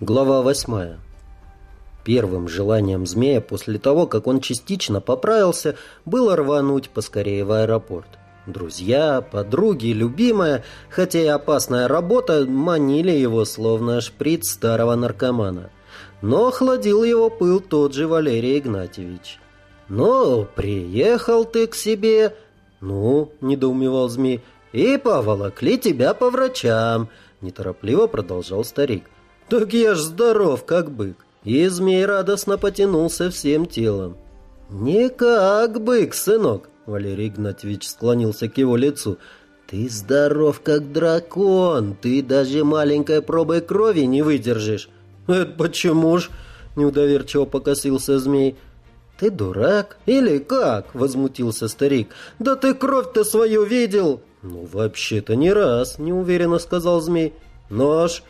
Глава восьмая. Первым желанием змея после того, как он частично поправился, было рвануть поскорее в аэропорт. Друзья, подруги, любимая, хотя и опасная работа, манили его, словно шприц старого наркомана. Но охладил его пыл тот же Валерий Игнатьевич. «Ну, приехал ты к себе...» «Ну», — недоумевал змей, — «и поволокли тебя по врачам», — неторопливо продолжал старик. «Так я ж здоров, как бык!» И змей радостно потянулся всем телом. «Не как бык, сынок!» Валерий Игнатьевич склонился к его лицу. «Ты здоров, как дракон! Ты даже маленькой пробой крови не выдержишь!» «Это почему ж?» — неудоверчиво покосился змей. «Ты дурак? Или как?» — возмутился старик. «Да ты кровь-то свою видел!» «Ну, вообще-то не раз», — неуверенно сказал змей. «Нож!»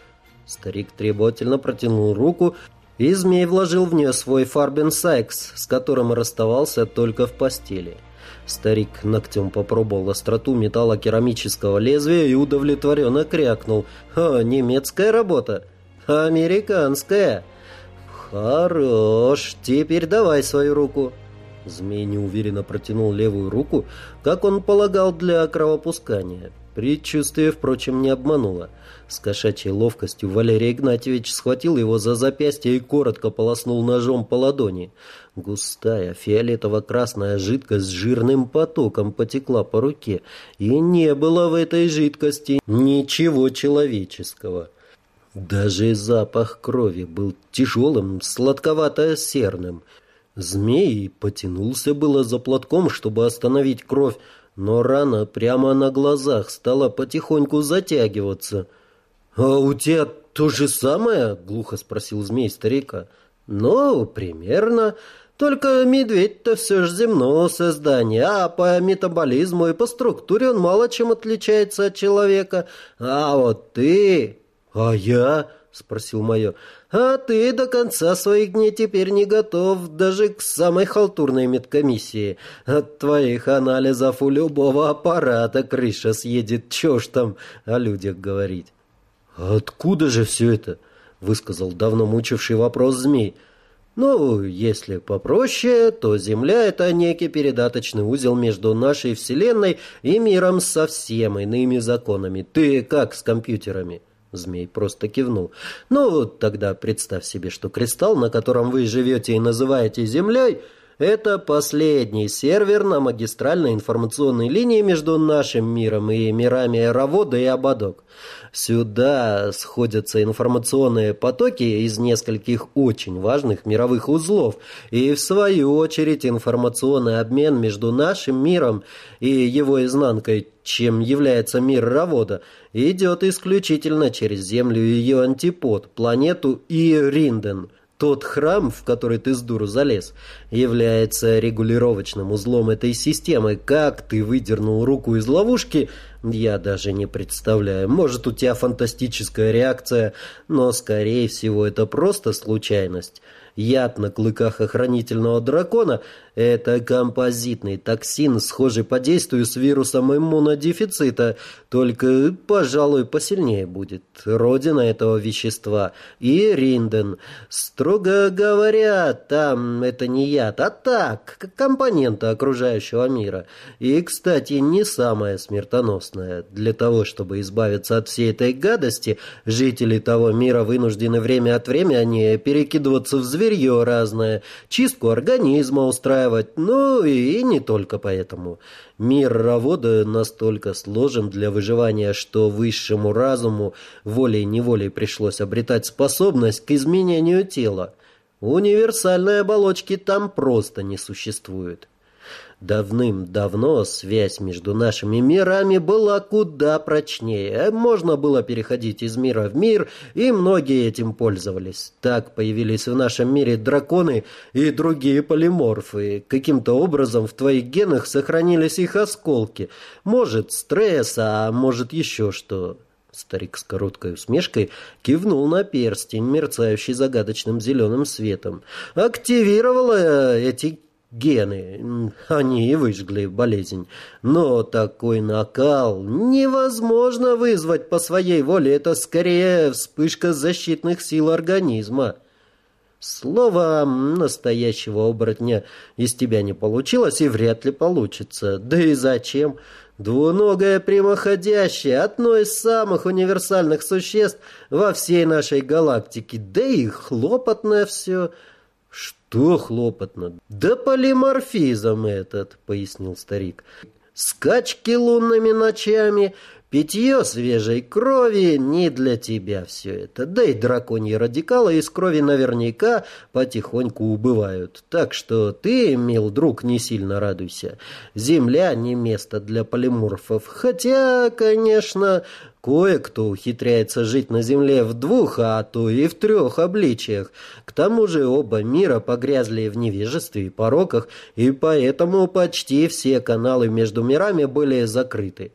Старик требовательно протянул руку, и змей вложил в нее свой Фарбен Сайкс, с которым расставался только в постели. Старик ногтем попробовал остроту металла керамического лезвия и удовлетворенно крякнул. «О, немецкая работа! Американская!» «Хорош! Теперь давай свою руку!» Змей неуверенно протянул левую руку, как он полагал для кровопускания. Предчувствие, впрочем, не обмануло. С кошачьей ловкостью Валерий Игнатьевич схватил его за запястье и коротко полоснул ножом по ладони. Густая фиолетово-красная жидкость с жирным потоком потекла по руке, и не было в этой жидкости ничего человеческого. Даже запах крови был тяжелым, сладковато-серным. Змей потянулся было за платком, чтобы остановить кровь, но рана прямо на глазах стала потихоньку затягиваться. «А у тебя то же самое?» — глухо спросил змей старика. «Ну, примерно. Только медведь-то все же земного создания, а по метаболизму и по структуре он мало чем отличается от человека. А вот ты...» «А я?» — спросил майор. «А ты до конца своих дней теперь не готов даже к самой халтурной медкомиссии. От твоих анализов у любого аппарата крыша съедет, чё ж там о людях говорить». «Откуда же все это?» — высказал давно мучивший вопрос змей. «Ну, если попроще, то Земля — это некий передаточный узел между нашей Вселенной и миром со всеми иными законами. Ты как с компьютерами?» Змей просто кивнул. «Ну, тогда представь себе, что кристалл, на котором вы живете и называете Землей, это последний сервер на магистральной информационной линии между нашим миром и мирами Аэровода и Ободок. Сюда сходятся информационные потоки из нескольких очень важных мировых узлов, и в свою очередь информационный обмен между нашим миром и его изнанкой, чем является мир Равода, идет исключительно через Землю и ее антипод, планету Иринден. Тот храм, в который ты с дуру залез, является регулировочным узлом этой системы. Как ты выдернул руку из ловушки, я даже не представляю. Может, у тебя фантастическая реакция, но, скорее всего, это просто случайность. Яд на клыках охранительного дракона – это композитный токсин, схожий по действию с вирусом иммунодефицита, только, пожалуй, посильнее будет. Родина этого вещества – и Ринден. Строго говоря, там это не яд, а так, компоненты окружающего мира. И, кстати, не самое смертоносное. Для того, чтобы избавиться от всей этой гадости, жители того мира вынуждены время от времени перекидываться в зверь зверье разное, чистку организма устраивать, ну и не только поэтому. Мир Равода настолько сложен для выживания, что высшему разуму волей-неволей пришлось обретать способность к изменению тела. Универсальной оболочки там просто не существует. Давным-давно связь между нашими мирами была куда прочнее. Можно было переходить из мира в мир, и многие этим пользовались. Так появились в нашем мире драконы и другие полиморфы. Каким-то образом в твоих генах сохранились их осколки. Может, стресс, а может еще что. Старик с короткой усмешкой кивнул на перстень, мерцающий загадочным зеленым светом. «Активировала эти гены, они и выжгли болезнь. Но такой накал невозможно вызвать по своей воле. Это скорее вспышка защитных сил организма. Слово настоящего оборотня из тебя не получилось и вряд ли получится. Да и зачем? Двуногая прямоходящая, одно из самых универсальных существ во всей нашей галактике. Да и хлопотное все. Что хлопотно? Да полиморфизм этот, пояснил старик. Скачки лунными ночами, Питье свежей крови не для тебя все это. Да и драконьи радикалы из крови наверняка потихоньку убывают. Так что ты, мил друг, не сильно радуйся. Земля не место для полиморфов. Хотя, конечно, Кое-кто ухитряется жить на Земле в двух, а то и в трех обличиях. К тому же оба мира погрязли в невежестве и пороках, и поэтому почти все каналы между мирами были закрыты.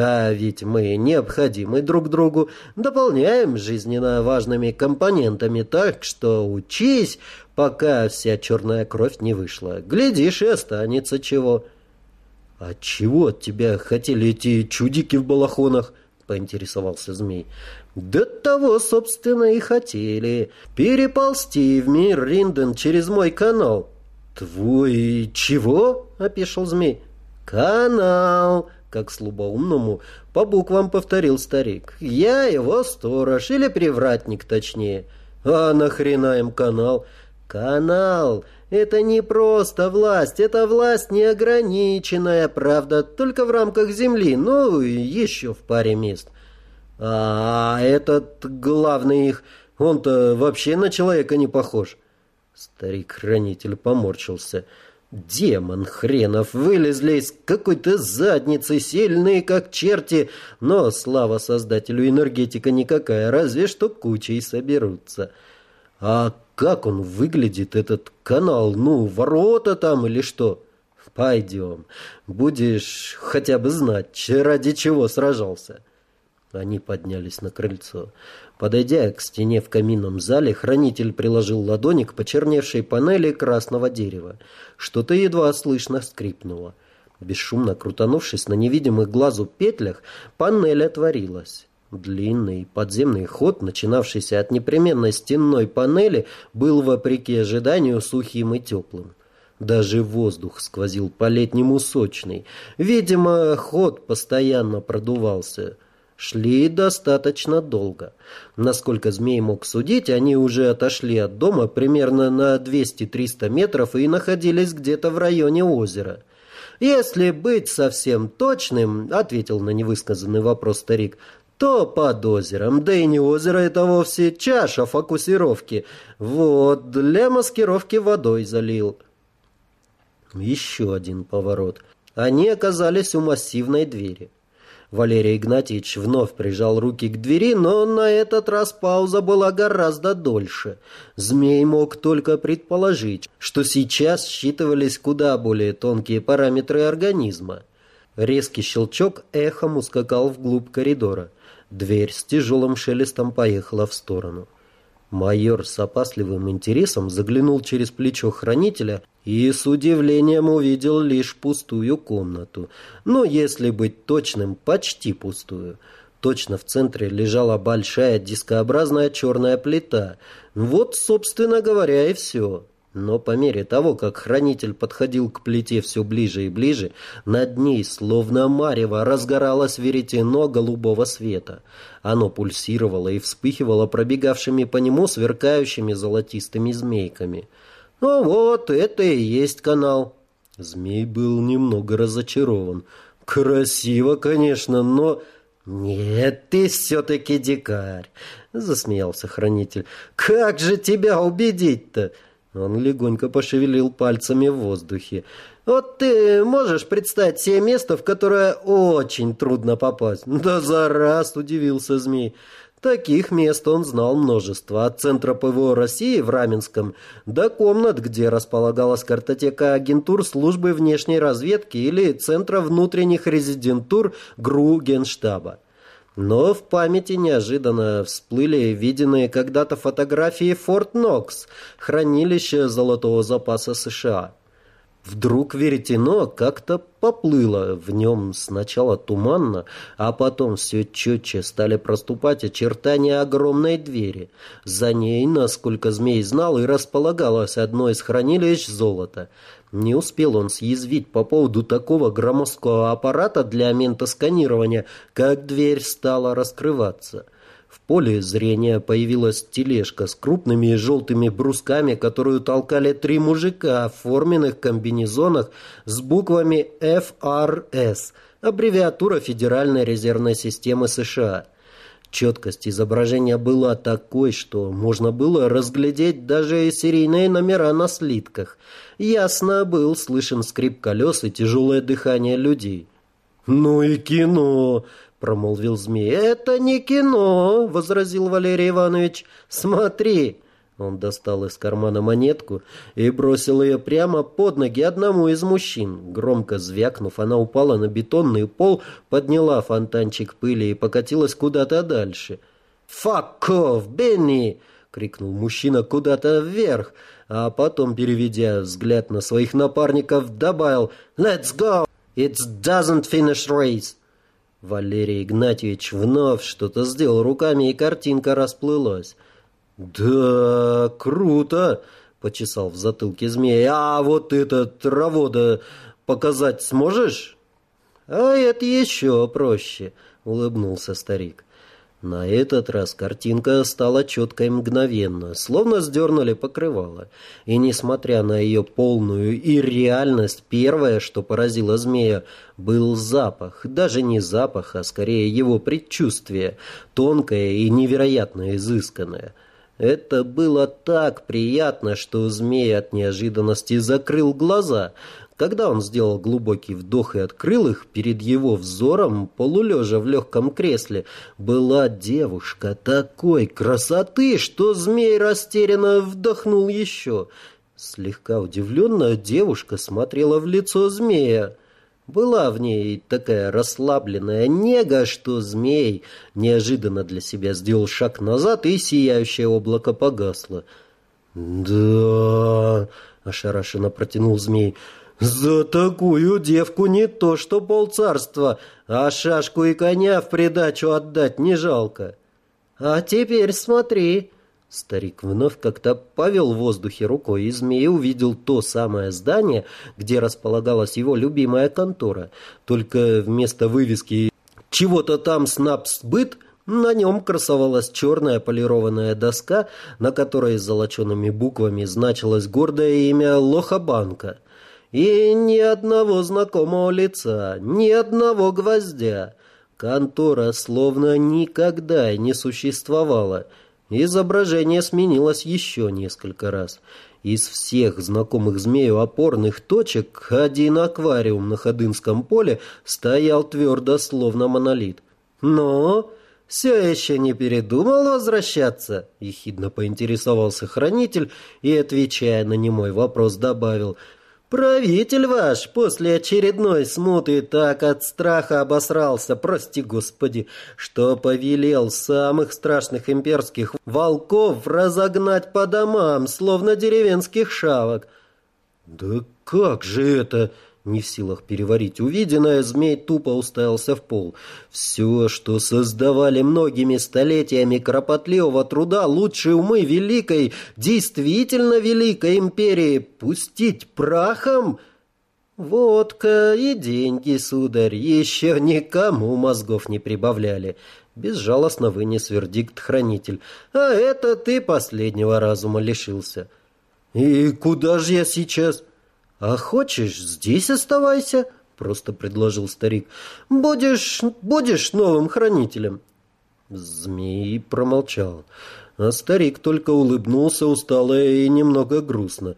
А ведь мы необходимы друг другу, дополняем жизненно важными компонентами, так что учись, пока вся черная кровь не вышла. Глядишь, и останется чего. — А чего от тебя хотели эти чудики в балахонах? — поинтересовался змей. — Да того, собственно, и хотели. Переползти в мир Ринден через мой канал. — Твой чего? — опешил змей. — Канал! — как слабоумному, по буквам повторил старик. «Я его сторож, или привратник точнее. А нахрена им канал?» «Канал! Это не просто власть, это власть неограниченная, правда, только в рамках земли, ну, еще в паре мест. А этот главный их, он-то вообще на человека не похож». Старик-хранитель поморщился. Демон хренов вылезли из какой-то задницы, сильные как черти, но слава создателю энергетика никакая, разве что кучей соберутся. А как он выглядит, этот канал? Ну, ворота там или что? Пойдем, будешь хотя бы знать, ради чего сражался. Они поднялись на крыльцо. Подойдя к стене в каминном зале, хранитель приложил ладони к почерневшей панели красного дерева. Что-то едва слышно скрипнуло. Бесшумно крутанувшись на невидимых глазу петлях, панель отворилась. Длинный подземный ход, начинавшийся от непременной стенной панели, был, вопреки ожиданию, сухим и теплым. Даже воздух сквозил по-летнему сочный. Видимо, ход постоянно продувался – Шли достаточно долго. Насколько змей мог судить, они уже отошли от дома примерно на 200-300 метров и находились где-то в районе озера. «Если быть совсем точным», — ответил на невысказанный вопрос старик, то под озером. Да и не озеро это вовсе чаша фокусировки. Вот, для маскировки водой залил. Еще один поворот. Они оказались у массивной двери. Валерий Игнатьевич вновь прижал руки к двери, но на этот раз пауза была гораздо дольше. Змей мог только предположить, что сейчас считывались куда более тонкие параметры организма. Резкий щелчок эхом ускакал вглубь коридора. Дверь с тяжелым шелестом поехала в сторону. Майор с опасливым интересом заглянул через плечо хранителя и с удивлением увидел лишь пустую комнату. Но, если быть точным, почти пустую. Точно в центре лежала большая дискообразная черная плита. Вот, собственно говоря, и все. Но по мере того, как хранитель подходил к плите все ближе и ближе, над ней, словно марево, разгоралось веретено голубого света. Оно пульсировало и вспыхивало пробегавшими по нему сверкающими золотистыми змейками. «Ну вот, это и есть канал». Змей был немного разочарован. «Красиво, конечно, но...» «Нет, ты все-таки дикарь», — засмеялся хранитель. «Как же тебя убедить-то?» Он легонько пошевелил пальцами в воздухе. «Вот ты можешь представить себе место, в которое очень трудно попасть?» «Да за раз!» – удивился змей. Таких мест он знал множество, от центра ПВО России в Раменском до комнат, где располагалась картотека агентур службы внешней разведки или центра внутренних резидентур ГРУ Генштаба. Но в памяти неожиданно всплыли виденные когда-то фотографии Форт Нокс, хранилища золотого запаса США. Вдруг веретено как-то поплыло, в нем сначала туманно, а потом все четче стали проступать очертания огромной двери. За ней, насколько змей знал, и располагалось одно из хранилищ золота. Не успел он съязвить по поводу такого громоздкого аппарата для ментосканирования, как дверь стала раскрываться. Поле зрения появилась тележка с крупными желтыми брусками, которую толкали три мужика в форменных комбинезонах с буквами FRS, аббревиатура Федеральной резервной системы США. Четкость изображения была такой, что можно было разглядеть даже серийные номера на слитках. Ясно был слышен скрип колес и тяжелое дыхание людей. «Ну и кино!» — промолвил змей. «Это не кино!» — возразил Валерий Иванович. «Смотри!» Он достал из кармана монетку и бросил ее прямо под ноги одному из мужчин. Громко звякнув, она упала на бетонный пол, подняла фонтанчик пыли и покатилась куда-то дальше. «Fuck off, Бенни!» — крикнул мужчина куда-то вверх, а потом, переведя взгляд на своих напарников, добавил «Let's go! It doesn't finish race!» Валерий Игнатьевич вновь что-то сделал руками, и картинка расплылась. «Да, круто!» — почесал в затылке змея. «А вот этот травода показать сможешь?» «А это еще проще», — улыбнулся старик. На этот раз картинка стала четкой мгновенно, словно сдернули покрывало. И, несмотря на ее полную и реальность, первое, что поразило змея, был запах. Даже не запах, а скорее его предчувствие, тонкое и невероятно изысканное. Это было так приятно, что змей от неожиданности закрыл глаза. Когда он сделал глубокий вдох и открыл их, перед его взором, полулежа в легком кресле, была девушка такой красоты, что змей растерянно вдохнул еще. Слегка удивленная девушка смотрела в лицо змея. Была в ней такая расслабленная нега, что змей неожиданно для себя сделал шаг назад, и сияющее облако погасло. «Да...» — ошарашенно протянул змей — «За такую девку не то что полцарства, а шашку и коня в придачу отдать не жалко». «А теперь смотри». Старик вновь как-то повел в воздухе рукой, и змей увидел то самое здание, где располагалась его любимая контора. Только вместо вывески «Чего-то там снабсбыт» на нем красовалась черная полированная доска, на которой с золочеными буквами значилось гордое имя Лохабанка. И ни одного знакомого лица, ни одного гвоздя. Контора словно никогда не существовала. Изображение сменилось еще несколько раз. Из всех знакомых змею опорных точек один аквариум на Ходынском поле стоял твердо, словно монолит. Но все еще не передумал возвращаться?» — ехидно поинтересовался хранитель и, отвечая на немой вопрос, добавил — Правитель ваш после очередной смуты так от страха обосрался, прости господи, что повелел самых страшных имперских волков разогнать по домам, словно деревенских шавок. Да как же это... Не в силах переварить увиденное, змей тупо уставился в пол. Все, что создавали многими столетиями кропотливого труда лучшие умы великой, действительно великой империи, пустить прахом? Водка и деньги, сударь, еще никому мозгов не прибавляли. Безжалостно вынес вердикт хранитель. А это ты последнего разума лишился. И куда же я сейчас? «А хочешь, здесь оставайся», — просто предложил старик. «Будешь, будешь новым хранителем». Змей промолчал, а старик только улыбнулся устало и немного грустно.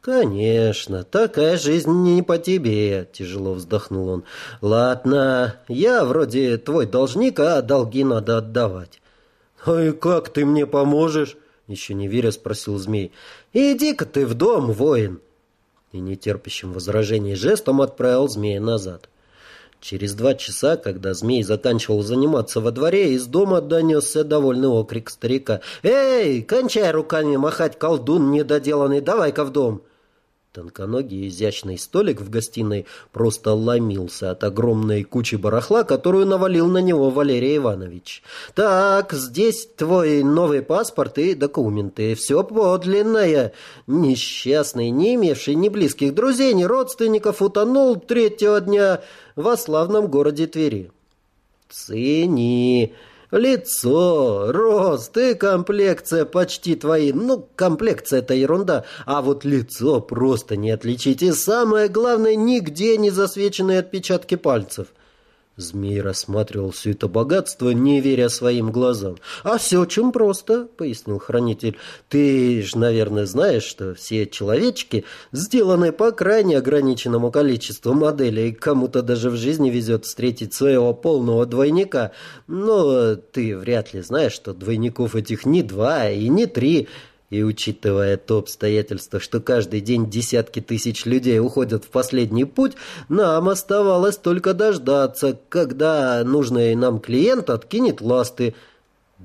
«Конечно, такая жизнь не по тебе», — тяжело вздохнул он. «Ладно, я вроде твой должник, а долги надо отдавать». «А и как ты мне поможешь?» — еще не веря спросил змей. «Иди-ка ты в дом, воин» и нетерпящим возражений жестом отправил змея назад. Через два часа, когда змей заканчивал заниматься во дворе, из дома донесся довольный окрик старика. «Эй, кончай руками махать, колдун недоделанный, давай-ка в дом!» Тонконогий изящный столик в гостиной просто ломился от огромной кучи барахла, которую навалил на него Валерий Иванович. «Так, здесь твой новый паспорт и документы. Все подлинное. Несчастный, не имевший ни близких друзей, ни родственников, утонул третьего дня во славном городе Твери». «Цени!» Лицо, рост и комплекция почти твои. Ну, комплекция — это ерунда. А вот лицо просто не отличить. И самое главное, нигде не засвеченные отпечатки пальцев. Змей рассматривал все это богатство, не веря своим глазам. «А все очень просто», — пояснил хранитель. «Ты ж, наверное, знаешь, что все человечки сделаны по крайне ограниченному количеству моделей. Кому-то даже в жизни везет встретить своего полного двойника. Но ты вряд ли знаешь, что двойников этих не два и не три». И учитывая то обстоятельство, что каждый день десятки тысяч людей уходят в последний путь, нам оставалось только дождаться, когда нужный нам клиент откинет ласты.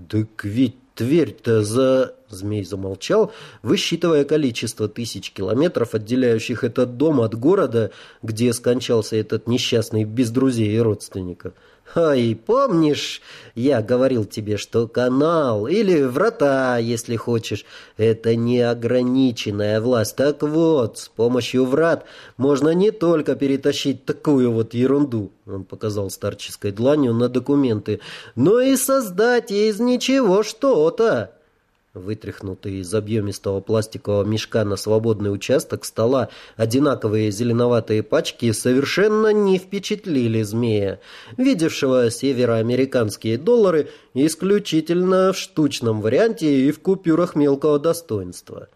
«Так ведь Тверь-то за...» Змей замолчал, высчитывая количество тысяч километров, отделяющих этот дом от города, где скончался этот несчастный без друзей и родственников. Ай, помнишь, я говорил тебе, что канал или врата, если хочешь, это неограниченная власть. Так вот, с помощью врат можно не только перетащить такую вот ерунду, он показал старческой дланью на документы, но и создать из ничего что-то. Вытряхнутые из объемистого пластикового мешка на свободный участок стола одинаковые зеленоватые пачки совершенно не впечатлили змея, видевшего североамериканские доллары исключительно в штучном варианте и в купюрах мелкого достоинства.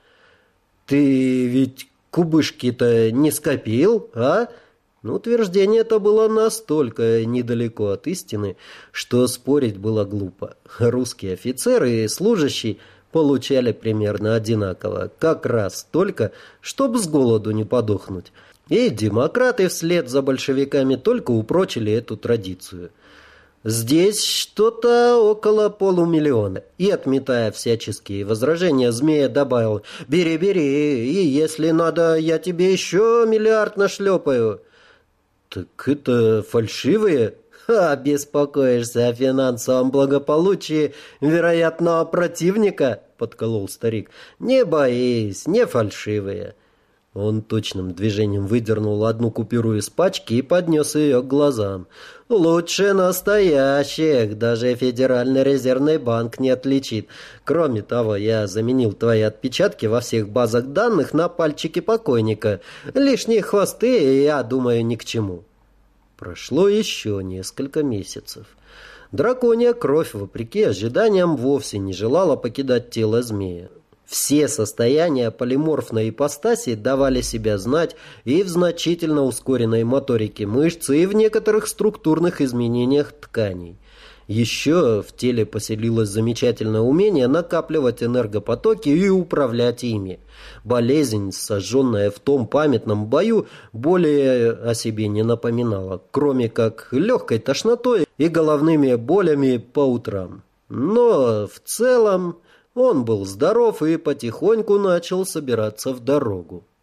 «Ты ведь кубышки-то не скопил, а?» Но утверждение это было настолько недалеко от истины, что спорить было глупо. Русский офицер и служащий – получали примерно одинаково, как раз только, чтобы с голоду не подохнуть. И демократы вслед за большевиками только упрочили эту традицию. Здесь что-то около полумиллиона. И, отметая всяческие возражения, Змея добавил «Бери, бери, и если надо, я тебе еще миллиард нашлепаю». «Так это фальшивые?» Ха, беспокоишься о финансовом благополучии вероятного противника, подколол старик. Не боись, не фальшивые. Он точным движением выдернул одну купюру из пачки и поднес ее к глазам. «Лучше настоящих, даже Федеральный резервный банк не отличит. Кроме того, я заменил твои отпечатки во всех базах данных на пальчики покойника. Лишние хвосты, я думаю, ни к чему». Прошло еще несколько месяцев. Драконья кровь, вопреки ожиданиям, вовсе не желала покидать тело змея. Все состояния полиморфной ипостаси давали себя знать и в значительно ускоренной моторике мышц, и в некоторых структурных изменениях тканей. Еще в теле поселилось замечательное умение накапливать энергопотоки и управлять ими. Болезнь, сожженная в том памятном бою, более о себе не напоминала, кроме как легкой тошнотой и головными болями по утрам. Но в целом он был здоров и потихоньку начал собираться в дорогу.